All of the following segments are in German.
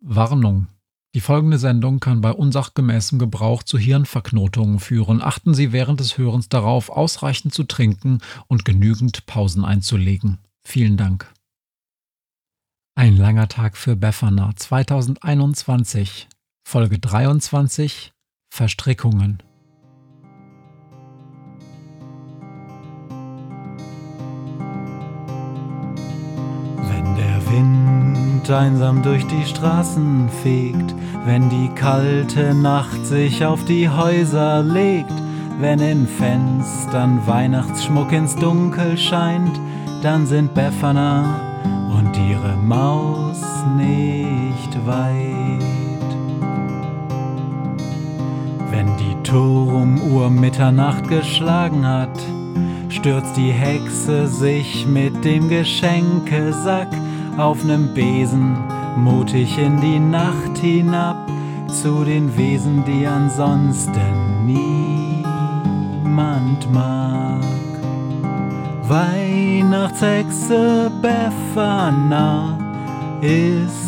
Warnung. Die folgende Sendung kann bei unsachgemäßem Gebrauch zu Hirnverknotungen führen. Achten Sie während des Hörens darauf, ausreichend zu trinken und genügend Pausen einzulegen. Vielen Dank. Ein langer Tag für Befana 2021, Folge 23 Verstrickungen. Einsam durch die Straßen fegt, wenn die kalte Nacht sich auf die Häuser legt, wenn in Fenstern Weihnachtsschmuck ins Dunkel scheint, dann sind Befana und ihre Maus nicht weit. Wenn die Turmuhr Mitternacht geschlagen hat, stürzt die Hexe sich mit dem Geschenkesack auf nem Besen mutig in die Nacht hinab zu den Wesen, die ansonsten niemand mag. Weihnachtshexe Befana ist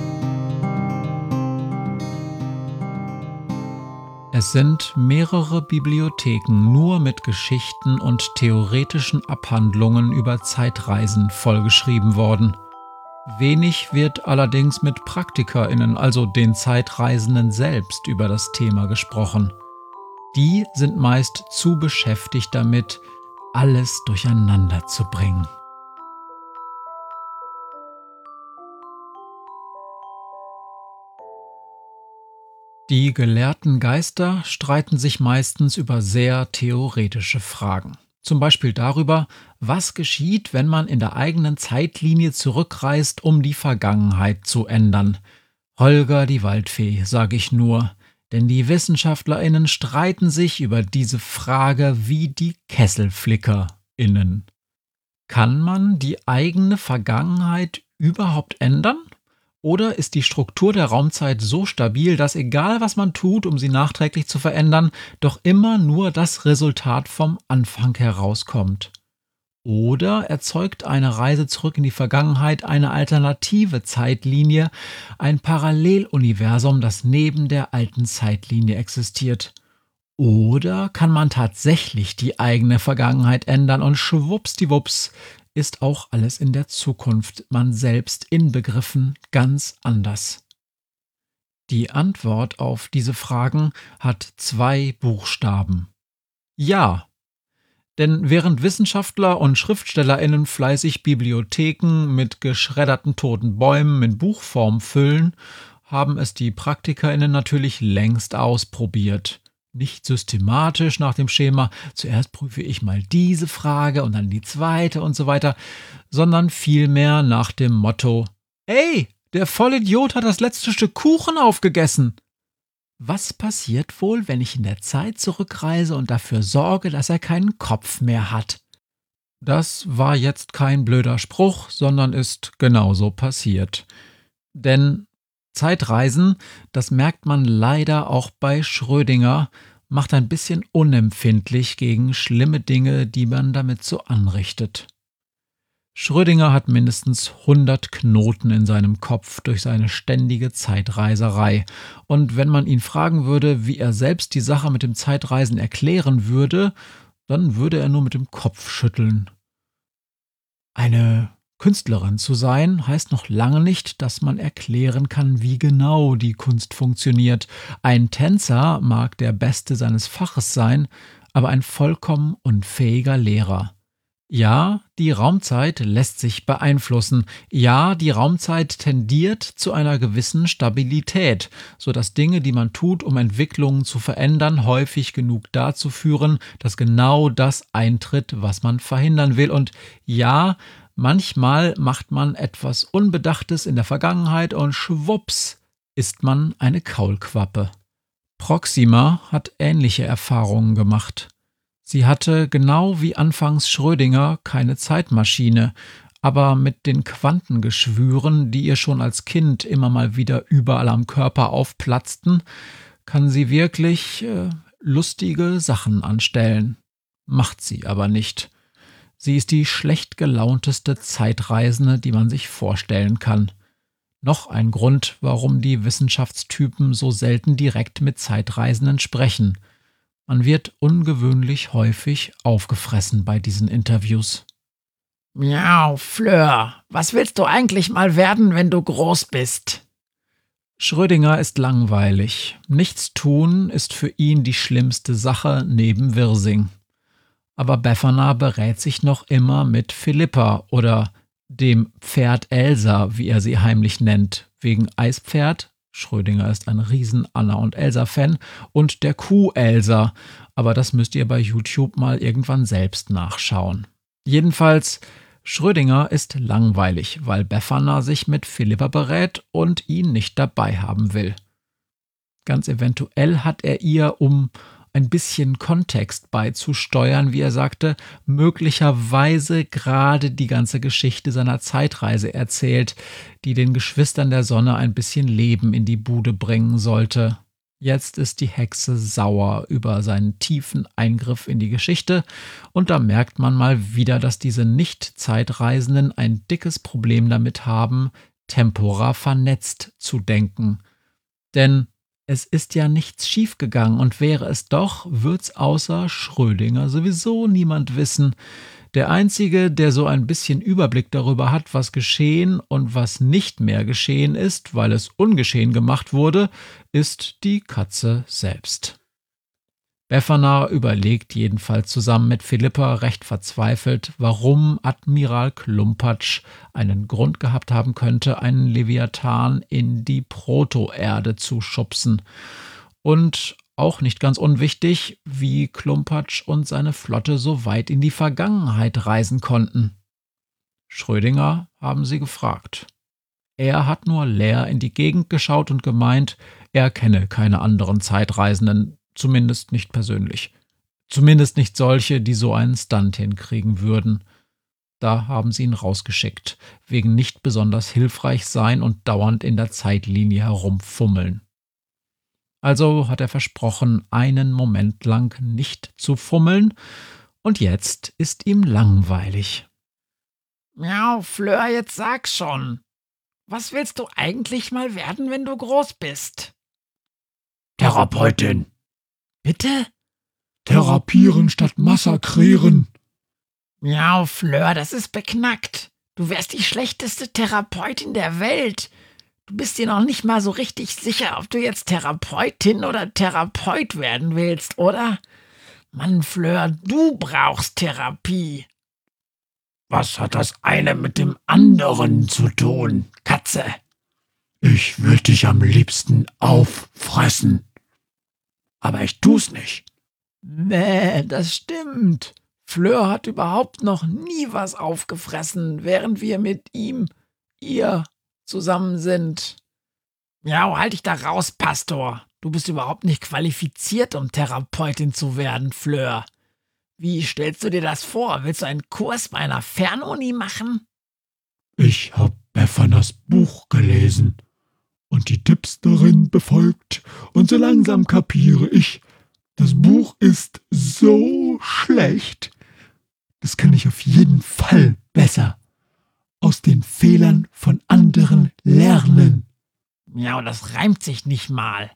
Es sind mehrere Bibliotheken nur mit Geschichten und theoretischen Abhandlungen über Zeitreisen vollgeschrieben worden. Wenig wird allerdings mit Praktikerinnen, also den Zeitreisenden selbst, über das Thema gesprochen. Die sind meist zu beschäftigt damit, alles durcheinander zu bringen. Die gelehrten Geister streiten sich meistens über sehr theoretische Fragen. Zum Beispiel darüber, was geschieht, wenn man in der eigenen Zeitlinie zurückreist, um die Vergangenheit zu ändern. Holger die Waldfee, sage ich nur, denn die Wissenschaftlerinnen streiten sich über diese Frage wie die Kesselflickerinnen. Kann man die eigene Vergangenheit überhaupt ändern? Oder ist die Struktur der Raumzeit so stabil, dass egal was man tut, um sie nachträglich zu verändern, doch immer nur das Resultat vom Anfang herauskommt? Oder erzeugt eine Reise zurück in die Vergangenheit eine alternative Zeitlinie, ein Paralleluniversum, das neben der alten Zeitlinie existiert? Oder kann man tatsächlich die eigene Vergangenheit ändern und schwuppsdiwupps ist auch alles in der Zukunft, man selbst inbegriffen, ganz anders? Die Antwort auf diese Fragen hat zwei Buchstaben. Ja. Denn während Wissenschaftler und Schriftstellerinnen fleißig Bibliotheken mit geschredderten toten Bäumen in Buchform füllen, haben es die Praktikerinnen natürlich längst ausprobiert. Nicht systematisch nach dem Schema, zuerst prüfe ich mal diese Frage und dann die zweite und so weiter, sondern vielmehr nach dem Motto, ey, der Vollidiot hat das letzte Stück Kuchen aufgegessen. Was passiert wohl, wenn ich in der Zeit zurückreise und dafür sorge, dass er keinen Kopf mehr hat? Das war jetzt kein blöder Spruch, sondern ist genauso passiert. Denn Zeitreisen, das merkt man leider auch bei Schrödinger, macht ein bisschen unempfindlich gegen schlimme Dinge, die man damit so anrichtet. Schrödinger hat mindestens 100 Knoten in seinem Kopf durch seine ständige Zeitreiserei. Und wenn man ihn fragen würde, wie er selbst die Sache mit dem Zeitreisen erklären würde, dann würde er nur mit dem Kopf schütteln. Eine Künstlerin zu sein heißt noch lange nicht, dass man erklären kann, wie genau die Kunst funktioniert. Ein Tänzer mag der Beste seines Faches sein, aber ein vollkommen unfähiger Lehrer. Ja, die Raumzeit lässt sich beeinflussen. Ja, die Raumzeit tendiert zu einer gewissen Stabilität, so dass Dinge, die man tut, um Entwicklungen zu verändern, häufig genug dazu führen, dass genau das eintritt, was man verhindern will. Und ja, Manchmal macht man etwas Unbedachtes in der Vergangenheit und schwupps ist man eine Kaulquappe. Proxima hat ähnliche Erfahrungen gemacht. Sie hatte genau wie anfangs Schrödinger keine Zeitmaschine, aber mit den Quantengeschwüren, die ihr schon als Kind immer mal wieder überall am Körper aufplatzten, kann sie wirklich äh, lustige Sachen anstellen. Macht sie aber nicht. Sie ist die schlecht gelaunteste Zeitreisende, die man sich vorstellen kann. Noch ein Grund, warum die Wissenschaftstypen so selten direkt mit Zeitreisenden sprechen. Man wird ungewöhnlich häufig aufgefressen bei diesen Interviews. Miau, Fleur, was willst du eigentlich mal werden, wenn du groß bist? Schrödinger ist langweilig. Nichts tun ist für ihn die schlimmste Sache neben Wirsing. Aber Befana berät sich noch immer mit Philippa oder dem Pferd Elsa, wie er sie heimlich nennt, wegen Eispferd. Schrödinger ist ein riesen Anna und Elsa-Fan und der Kuh Elsa, aber das müsst ihr bei YouTube mal irgendwann selbst nachschauen. Jedenfalls Schrödinger ist langweilig, weil Befana sich mit Philippa berät und ihn nicht dabei haben will. Ganz eventuell hat er ihr, um ein bisschen Kontext beizusteuern, wie er sagte, möglicherweise gerade die ganze Geschichte seiner Zeitreise erzählt, die den Geschwistern der Sonne ein bisschen Leben in die Bude bringen sollte. Jetzt ist die Hexe sauer über seinen tiefen Eingriff in die Geschichte, und da merkt man mal wieder, dass diese Nicht-Zeitreisenden ein dickes Problem damit haben, tempora vernetzt zu denken. Denn es ist ja nichts schiefgegangen, und wäre es doch, wird's außer Schrödinger sowieso niemand wissen, der Einzige, der so ein bisschen Überblick darüber hat, was geschehen und was nicht mehr geschehen ist, weil es ungeschehen gemacht wurde, ist die Katze selbst. Befana überlegt jedenfalls zusammen mit Philippa recht verzweifelt, warum Admiral Klumpatsch einen Grund gehabt haben könnte, einen Leviathan in die Protoerde zu schubsen. Und auch nicht ganz unwichtig, wie Klumpatsch und seine Flotte so weit in die Vergangenheit reisen konnten. Schrödinger haben sie gefragt. Er hat nur leer in die Gegend geschaut und gemeint, er kenne keine anderen Zeitreisenden, zumindest nicht persönlich. Zumindest nicht solche, die so einen Stunt hinkriegen würden. Da haben sie ihn rausgeschickt, wegen nicht besonders hilfreich sein und dauernd in der Zeitlinie herumfummeln. Also hat er versprochen, einen Moment lang nicht zu fummeln, und jetzt ist ihm langweilig. Miau, Fleur, jetzt sag schon. Was willst du eigentlich mal werden, wenn du groß bist? Therapeutin. Bitte? Therapieren statt massakrieren. Miau, Fleur, das ist beknackt. Du wärst die schlechteste Therapeutin der Welt. Du bist dir noch nicht mal so richtig sicher, ob du jetzt Therapeutin oder Therapeut werden willst, oder? Mann, Fleur, du brauchst Therapie. Was hat das eine mit dem anderen zu tun, Katze? Ich würde dich am liebsten auffressen. Aber ich tu's nicht. Nee, das stimmt. Fleur hat überhaupt noch nie was aufgefressen, während wir mit ihm, ihr zusammen sind. Ja, halt dich da raus, Pastor. Du bist überhaupt nicht qualifiziert, um Therapeutin zu werden, Fleur. Wie stellst du dir das vor? Willst du einen Kurs bei einer Fernuni machen? Ich hab Beffanas Buch gelesen und die Tipps darin befolgt, und so langsam kapiere ich, das Buch ist so schlecht. Das kann ich auf jeden Fall besser aus den Fehlern von anderen lernen. Ja, und das reimt sich nicht mal.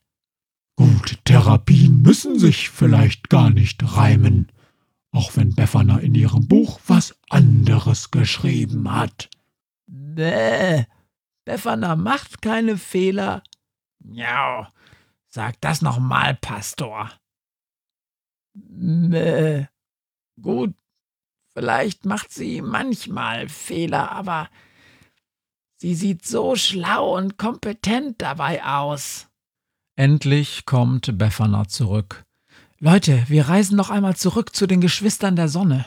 Gute Therapien müssen sich vielleicht gar nicht reimen, auch wenn Befana in ihrem Buch was anderes geschrieben hat. Bäh, Befana macht keine Fehler. Miau, sag das nochmal, Pastor. Bäh, gut, Vielleicht macht sie manchmal Fehler, aber sie sieht so schlau und kompetent dabei aus. Endlich kommt Befana zurück. Leute, wir reisen noch einmal zurück zu den Geschwistern der Sonne.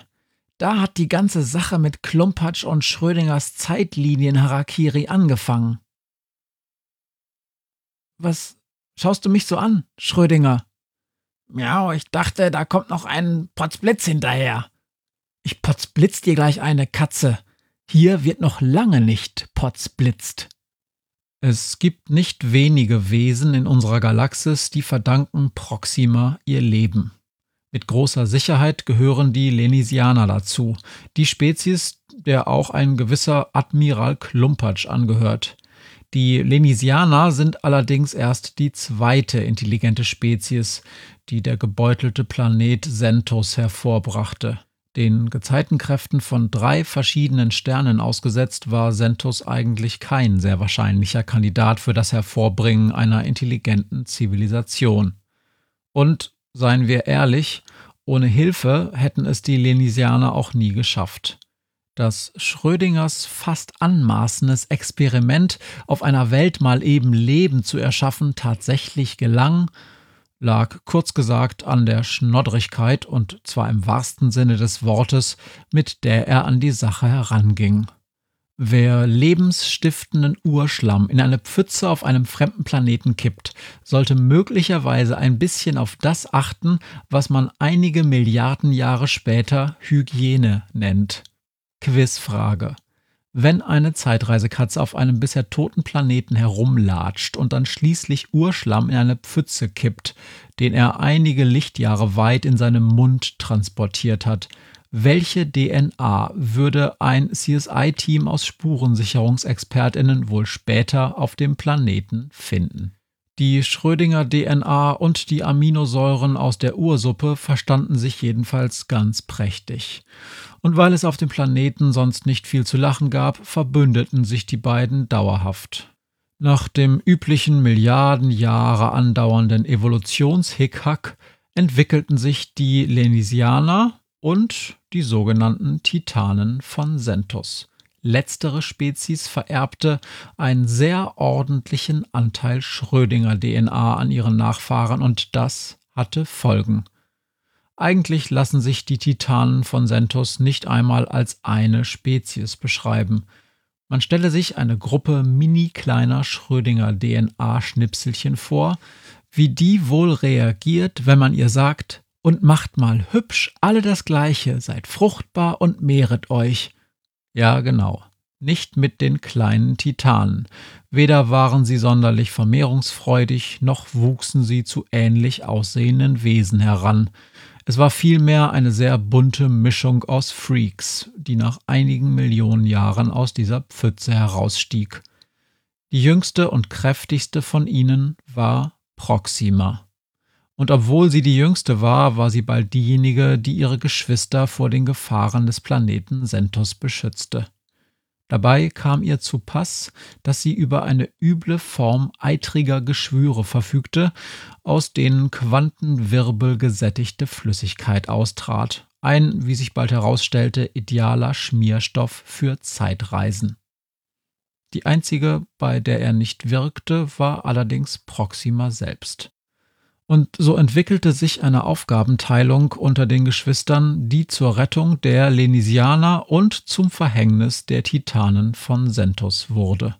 Da hat die ganze Sache mit Klumpatsch und Schrödingers Zeitlinien-Harakiri angefangen. Was schaust du mich so an, Schrödinger? Miau, ich dachte, da kommt noch ein Potzblitz hinterher. Ich potzblitz dir gleich eine Katze. Hier wird noch lange nicht potzblitzt. Es gibt nicht wenige Wesen in unserer Galaxis, die verdanken Proxima ihr Leben. Mit großer Sicherheit gehören die Lenisianer dazu, die Spezies, der auch ein gewisser Admiral Klumpatsch angehört. Die Lenisianer sind allerdings erst die zweite intelligente Spezies, die der gebeutelte Planet Sentos hervorbrachte. Den Gezeitenkräften von drei verschiedenen Sternen ausgesetzt war Sentos eigentlich kein sehr wahrscheinlicher Kandidat für das Hervorbringen einer intelligenten Zivilisation. Und seien wir ehrlich, ohne Hilfe hätten es die Lenisianer auch nie geschafft. Dass Schrödingers fast anmaßendes Experiment, auf einer Welt mal eben Leben zu erschaffen, tatsächlich gelang, lag kurz gesagt an der Schnoddrigkeit und zwar im wahrsten Sinne des Wortes, mit der er an die Sache heranging. Wer lebensstiftenden Urschlamm in eine Pfütze auf einem fremden Planeten kippt, sollte möglicherweise ein bisschen auf das achten, was man einige Milliarden Jahre später Hygiene nennt. Quizfrage. Wenn eine Zeitreisekatze auf einem bisher toten Planeten herumlatscht und dann schließlich Urschlamm in eine Pfütze kippt, den er einige Lichtjahre weit in seinem Mund transportiert hat, welche DNA würde ein CSI-Team aus Spurensicherungsexpertinnen wohl später auf dem Planeten finden? Die Schrödinger DNA und die Aminosäuren aus der Ursuppe verstanden sich jedenfalls ganz prächtig. Und weil es auf dem Planeten sonst nicht viel zu lachen gab, verbündeten sich die beiden dauerhaft. Nach dem üblichen Milliarden Jahre andauernden Evolutionshickhack entwickelten sich die Lenisianer und die sogenannten Titanen von Sentos. Letztere Spezies vererbte einen sehr ordentlichen Anteil Schrödinger DNA an ihren Nachfahren und das hatte Folgen. Eigentlich lassen sich die Titanen von Sentos nicht einmal als eine Spezies beschreiben. Man stelle sich eine Gruppe mini kleiner Schrödinger DNA-Schnipselchen vor, wie die wohl reagiert, wenn man ihr sagt, und macht mal hübsch alle das Gleiche, seid fruchtbar und mehret euch. Ja, genau. Nicht mit den kleinen Titanen. Weder waren sie sonderlich vermehrungsfreudig, noch wuchsen sie zu ähnlich aussehenden Wesen heran. Es war vielmehr eine sehr bunte Mischung aus Freaks, die nach einigen Millionen Jahren aus dieser Pfütze herausstieg. Die jüngste und kräftigste von ihnen war Proxima. Und obwohl sie die jüngste war, war sie bald diejenige, die ihre Geschwister vor den Gefahren des Planeten Sentos beschützte. Dabei kam ihr zu Pass, dass sie über eine üble Form eitriger Geschwüre verfügte, aus denen Quantenwirbel gesättigte Flüssigkeit austrat. Ein, wie sich bald herausstellte, idealer Schmierstoff für Zeitreisen. Die einzige, bei der er nicht wirkte, war allerdings Proxima selbst. Und so entwickelte sich eine Aufgabenteilung unter den Geschwistern, die zur Rettung der Lenisianer und zum Verhängnis der Titanen von Sentos wurde.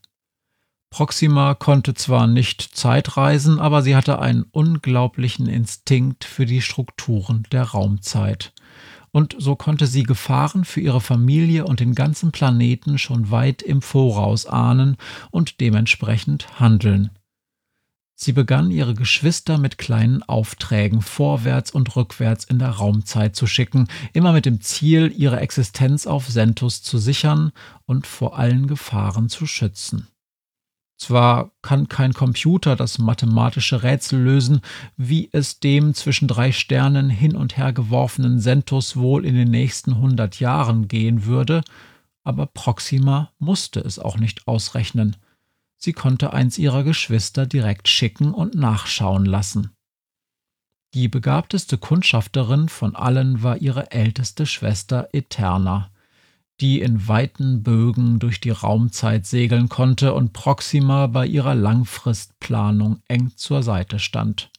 Proxima konnte zwar nicht Zeitreisen, aber sie hatte einen unglaublichen Instinkt für die Strukturen der Raumzeit. Und so konnte sie Gefahren für ihre Familie und den ganzen Planeten schon weit im Voraus ahnen und dementsprechend handeln. Sie begann ihre Geschwister mit kleinen Aufträgen vorwärts und rückwärts in der Raumzeit zu schicken, immer mit dem Ziel, ihre Existenz auf Sentus zu sichern und vor allen Gefahren zu schützen. Zwar kann kein Computer das mathematische Rätsel lösen, wie es dem zwischen drei Sternen hin und her geworfenen Sentus wohl in den nächsten hundert Jahren gehen würde, aber Proxima musste es auch nicht ausrechnen – Sie konnte eins ihrer Geschwister direkt schicken und nachschauen lassen. Die begabteste Kundschafterin von allen war ihre älteste Schwester Eterna, die in weiten Bögen durch die Raumzeit segeln konnte und Proxima bei ihrer Langfristplanung eng zur Seite stand.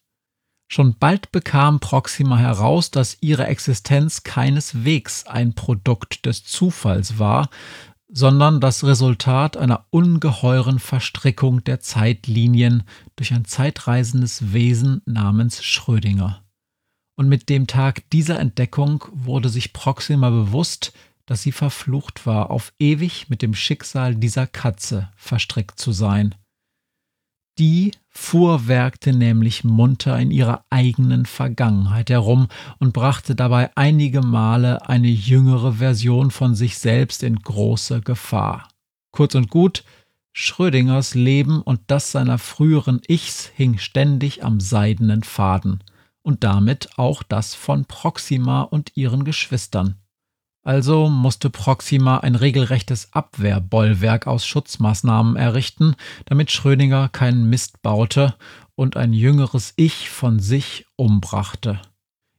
Schon bald bekam Proxima heraus, dass ihre Existenz keineswegs ein Produkt des Zufalls war, sondern das Resultat einer ungeheuren Verstrickung der Zeitlinien durch ein zeitreisendes Wesen namens Schrödinger. Und mit dem Tag dieser Entdeckung wurde sich Proxima bewusst, dass sie verflucht war, auf ewig mit dem Schicksal dieser Katze verstrickt zu sein. Die fuhrwerkte nämlich munter in ihrer eigenen Vergangenheit herum und brachte dabei einige Male eine jüngere Version von sich selbst in große Gefahr. Kurz und gut, Schrödingers Leben und das seiner früheren Ichs hing ständig am seidenen Faden und damit auch das von Proxima und ihren Geschwistern. Also musste Proxima ein regelrechtes Abwehrbollwerk aus Schutzmaßnahmen errichten, damit Schrödinger keinen Mist baute und ein jüngeres Ich von sich umbrachte.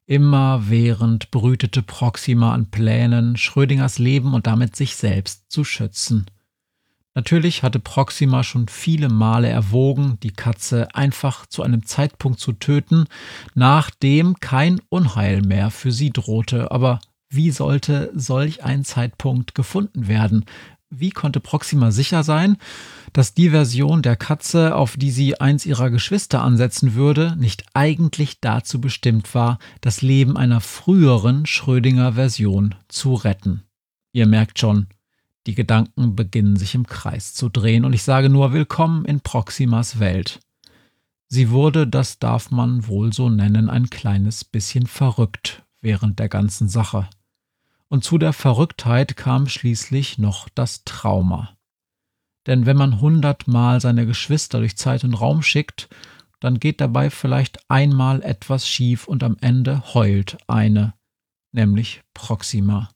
Immerwährend brütete Proxima an Plänen, Schrödingers Leben und damit sich selbst zu schützen. Natürlich hatte Proxima schon viele Male erwogen, die Katze einfach zu einem Zeitpunkt zu töten, nachdem kein Unheil mehr für sie drohte, aber wie sollte solch ein Zeitpunkt gefunden werden? Wie konnte Proxima sicher sein, dass die Version der Katze, auf die sie eins ihrer Geschwister ansetzen würde, nicht eigentlich dazu bestimmt war, das Leben einer früheren Schrödinger Version zu retten? Ihr merkt schon, die Gedanken beginnen sich im Kreis zu drehen und ich sage nur Willkommen in Proximas Welt. Sie wurde, das darf man wohl so nennen, ein kleines bisschen verrückt während der ganzen Sache und zu der Verrücktheit kam schließlich noch das Trauma. Denn wenn man hundertmal seine Geschwister durch Zeit und Raum schickt, dann geht dabei vielleicht einmal etwas schief und am Ende heult eine, nämlich Proxima.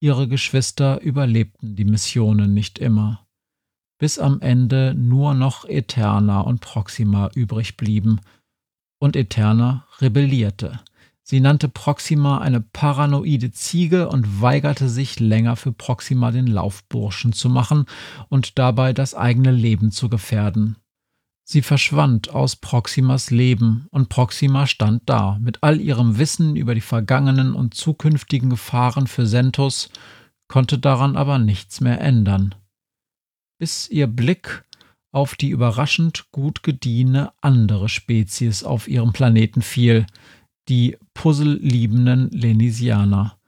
Ihre Geschwister überlebten die Missionen nicht immer, bis am Ende nur noch Eterna und Proxima übrig blieben, und Eterna rebellierte. Sie nannte Proxima eine paranoide Ziege und weigerte sich länger für Proxima den Laufburschen zu machen und dabei das eigene Leben zu gefährden. Sie verschwand aus Proximas Leben und Proxima stand da mit all ihrem Wissen über die vergangenen und zukünftigen Gefahren für Sentos, konnte daran aber nichts mehr ändern. Bis ihr Blick auf die überraschend gut gediehene andere Spezies auf ihrem Planeten fiel, die puzzleliebenden Lenisianer.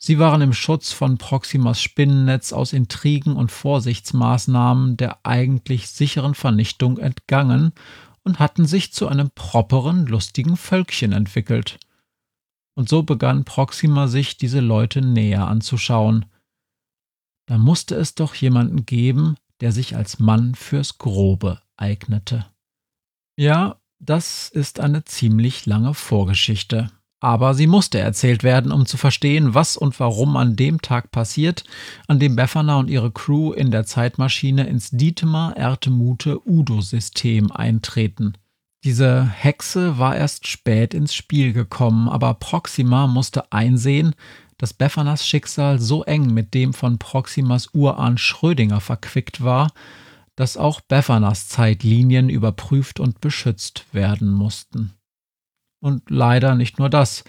Sie waren im Schutz von Proximas Spinnennetz aus Intrigen und Vorsichtsmaßnahmen der eigentlich sicheren Vernichtung entgangen und hatten sich zu einem properen, lustigen Völkchen entwickelt. Und so begann Proxima sich diese Leute näher anzuschauen. Da musste es doch jemanden geben, der sich als Mann fürs Grobe eignete. Ja, das ist eine ziemlich lange Vorgeschichte. Aber sie musste erzählt werden, um zu verstehen, was und warum an dem Tag passiert, an dem Befana und ihre Crew in der Zeitmaschine ins Dietmar Ertemute Udo-System eintreten. Diese Hexe war erst spät ins Spiel gekommen, aber Proxima musste einsehen, dass Befanas Schicksal so eng mit dem von Proximas Urahn Schrödinger verquickt war, dass auch Befanas Zeitlinien überprüft und beschützt werden mussten. Und leider nicht nur das.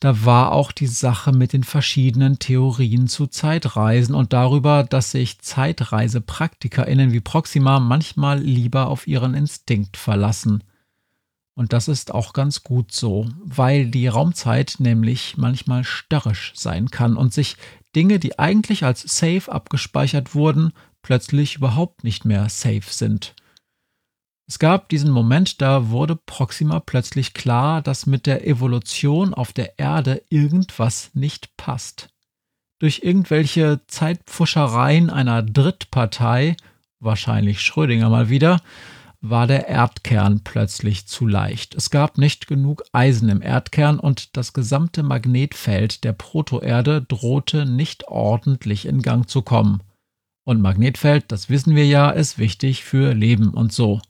Da war auch die Sache mit den verschiedenen Theorien zu Zeitreisen und darüber, dass sich ZeitreisepraktikerInnen wie Proxima manchmal lieber auf ihren Instinkt verlassen. Und das ist auch ganz gut so, weil die Raumzeit nämlich manchmal störrisch sein kann und sich Dinge, die eigentlich als safe abgespeichert wurden, plötzlich überhaupt nicht mehr safe sind. Es gab diesen Moment, da wurde Proxima plötzlich klar, dass mit der Evolution auf der Erde irgendwas nicht passt. Durch irgendwelche Zeitpfuschereien einer Drittpartei, wahrscheinlich Schrödinger mal wieder, war der Erdkern plötzlich zu leicht. Es gab nicht genug Eisen im Erdkern und das gesamte Magnetfeld der Protoerde drohte nicht ordentlich in Gang zu kommen. Und Magnetfeld, das wissen wir ja, ist wichtig für Leben und so.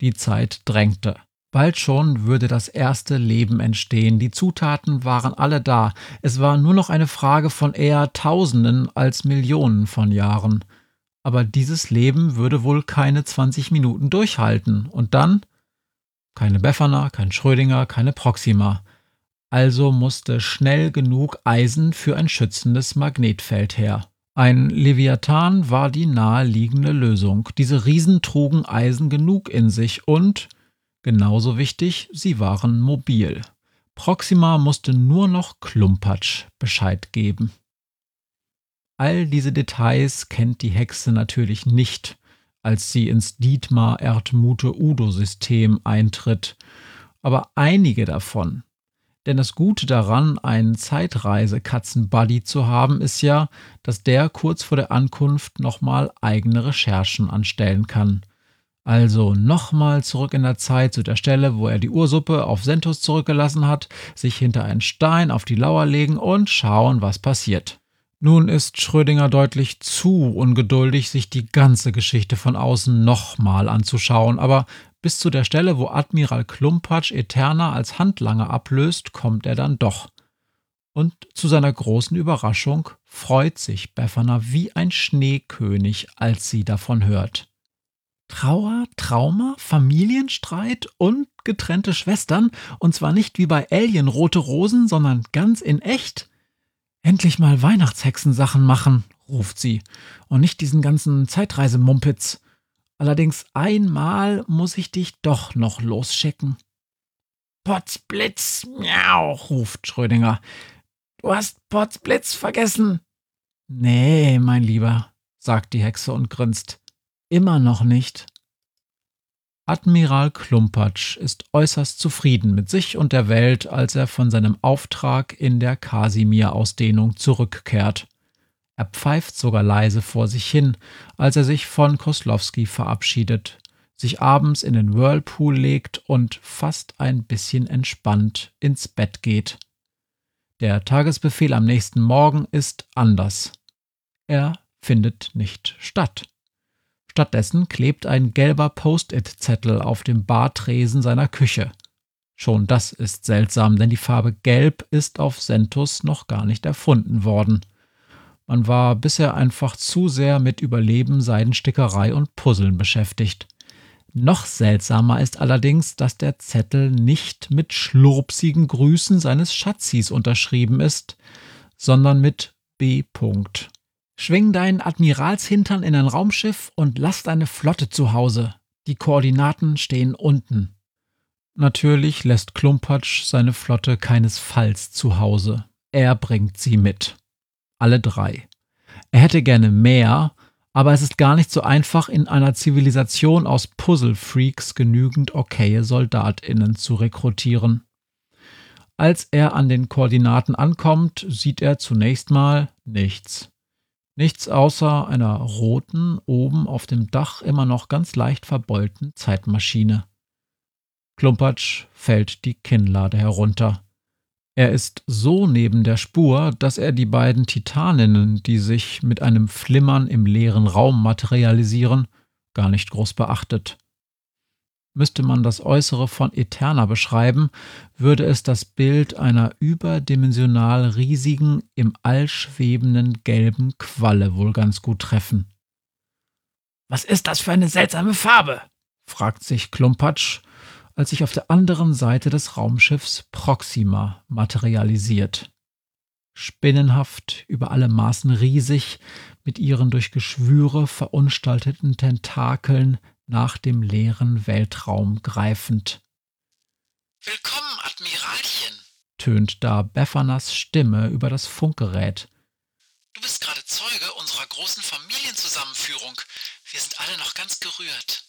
Die Zeit drängte. Bald schon würde das erste Leben entstehen. Die Zutaten waren alle da. Es war nur noch eine Frage von eher Tausenden als Millionen von Jahren. Aber dieses Leben würde wohl keine 20 Minuten durchhalten. Und dann? Keine Befana, kein Schrödinger, keine Proxima. Also musste schnell genug Eisen für ein schützendes Magnetfeld her. Ein Leviathan war die naheliegende Lösung. Diese Riesen trugen Eisen genug in sich und, genauso wichtig, sie waren mobil. Proxima musste nur noch Klumpatsch Bescheid geben. All diese Details kennt die Hexe natürlich nicht, als sie ins Dietmar Erdmute Udo-System eintritt, aber einige davon. Denn das Gute daran, einen Zeitreise-Katzen-Buddy zu haben, ist ja, dass der kurz vor der Ankunft nochmal eigene Recherchen anstellen kann. Also nochmal zurück in der Zeit zu der Stelle, wo er die Ursuppe auf Sentus zurückgelassen hat, sich hinter einen Stein auf die Lauer legen und schauen, was passiert. Nun ist Schrödinger deutlich zu ungeduldig, sich die ganze Geschichte von außen nochmal anzuschauen, aber bis zu der Stelle, wo Admiral Klumpatsch Eterna als Handlanger ablöst, kommt er dann doch. Und zu seiner großen Überraschung freut sich Befana wie ein Schneekönig, als sie davon hört. Trauer, Trauma, Familienstreit und getrennte Schwestern, und zwar nicht wie bei Alien rote Rosen, sondern ganz in echt. Endlich mal Weihnachtshexensachen machen, ruft sie, und nicht diesen ganzen Zeitreisemumpitz. Allerdings einmal muss ich dich doch noch losschicken. Potzblitz, miau, ruft Schrödinger. Du hast Potzblitz vergessen. Nee, mein Lieber, sagt die Hexe und grinst. Immer noch nicht. Admiral Klumpatsch ist äußerst zufrieden mit sich und der Welt, als er von seinem Auftrag in der Kasimir-Ausdehnung zurückkehrt. Er pfeift sogar leise vor sich hin, als er sich von Koslowski verabschiedet, sich abends in den Whirlpool legt und fast ein bisschen entspannt ins Bett geht. Der Tagesbefehl am nächsten Morgen ist anders. Er findet nicht statt. Stattdessen klebt ein gelber Post-it-Zettel auf dem Bartresen seiner Küche. Schon das ist seltsam, denn die Farbe Gelb ist auf Sentus noch gar nicht erfunden worden. Man war bisher einfach zu sehr mit Überleben, Seidenstickerei und Puzzeln beschäftigt. Noch seltsamer ist allerdings, dass der Zettel nicht mit schlurpsigen Grüßen seines Schatzis unterschrieben ist, sondern mit B. -Punkt. Schwing deinen Admiralshintern in ein Raumschiff und lass deine Flotte zu Hause. Die Koordinaten stehen unten. Natürlich lässt Klumpatsch seine Flotte keinesfalls zu Hause. Er bringt sie mit. Alle drei. Er hätte gerne mehr, aber es ist gar nicht so einfach, in einer Zivilisation aus Puzzle-Freaks genügend okaye SoldatInnen zu rekrutieren. Als er an den Koordinaten ankommt, sieht er zunächst mal nichts. Nichts außer einer roten, oben auf dem Dach immer noch ganz leicht verbeulten Zeitmaschine. Klumpatsch fällt die Kinnlade herunter. Er ist so neben der Spur, dass er die beiden Titaninnen, die sich mit einem Flimmern im leeren Raum materialisieren, gar nicht groß beachtet. Müsste man das Äußere von Eterna beschreiben, würde es das Bild einer überdimensional riesigen, im All schwebenden gelben Qualle wohl ganz gut treffen. Was ist das für eine seltsame Farbe? fragt sich Klumpatsch, als sich auf der anderen Seite des Raumschiffs Proxima materialisiert. Spinnenhaft, über alle Maßen riesig, mit ihren durch Geschwüre verunstalteten Tentakeln nach dem leeren Weltraum greifend. Willkommen, Admiralchen, tönt da Beffanas Stimme über das Funkgerät. Du bist gerade Zeuge unserer großen Familienzusammenführung. Wir sind alle noch ganz gerührt.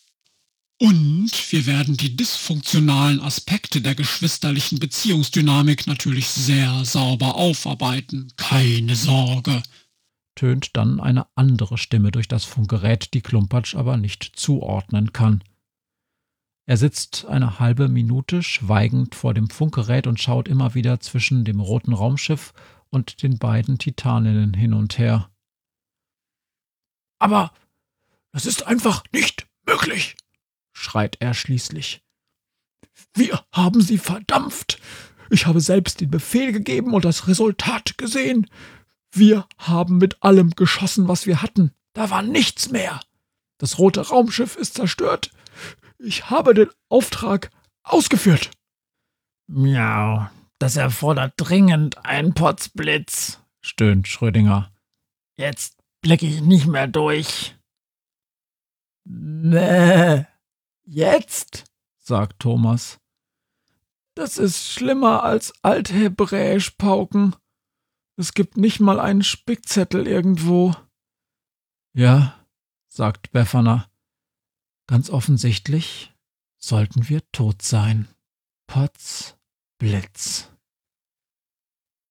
Und wir werden die dysfunktionalen Aspekte der geschwisterlichen Beziehungsdynamik natürlich sehr sauber aufarbeiten. Keine Sorge tönt dann eine andere Stimme durch das Funkgerät, die Klumpatsch aber nicht zuordnen kann. Er sitzt eine halbe Minute schweigend vor dem Funkgerät und schaut immer wieder zwischen dem roten Raumschiff und den beiden Titaninnen hin und her. Aber das ist einfach nicht möglich, schreit er schließlich. Wir haben sie verdampft. Ich habe selbst den Befehl gegeben und das Resultat gesehen. Wir haben mit allem geschossen, was wir hatten. Da war nichts mehr. Das rote Raumschiff ist zerstört. Ich habe den Auftrag ausgeführt. Miau, das erfordert dringend einen Potzblitz, stöhnt Schrödinger. Jetzt blicke ich nicht mehr durch. Nee, jetzt, sagt Thomas. Das ist schlimmer als althebräisch pauken. Es gibt nicht mal einen Spickzettel irgendwo. Ja, sagt Befana. Ganz offensichtlich sollten wir tot sein. Potz, Blitz.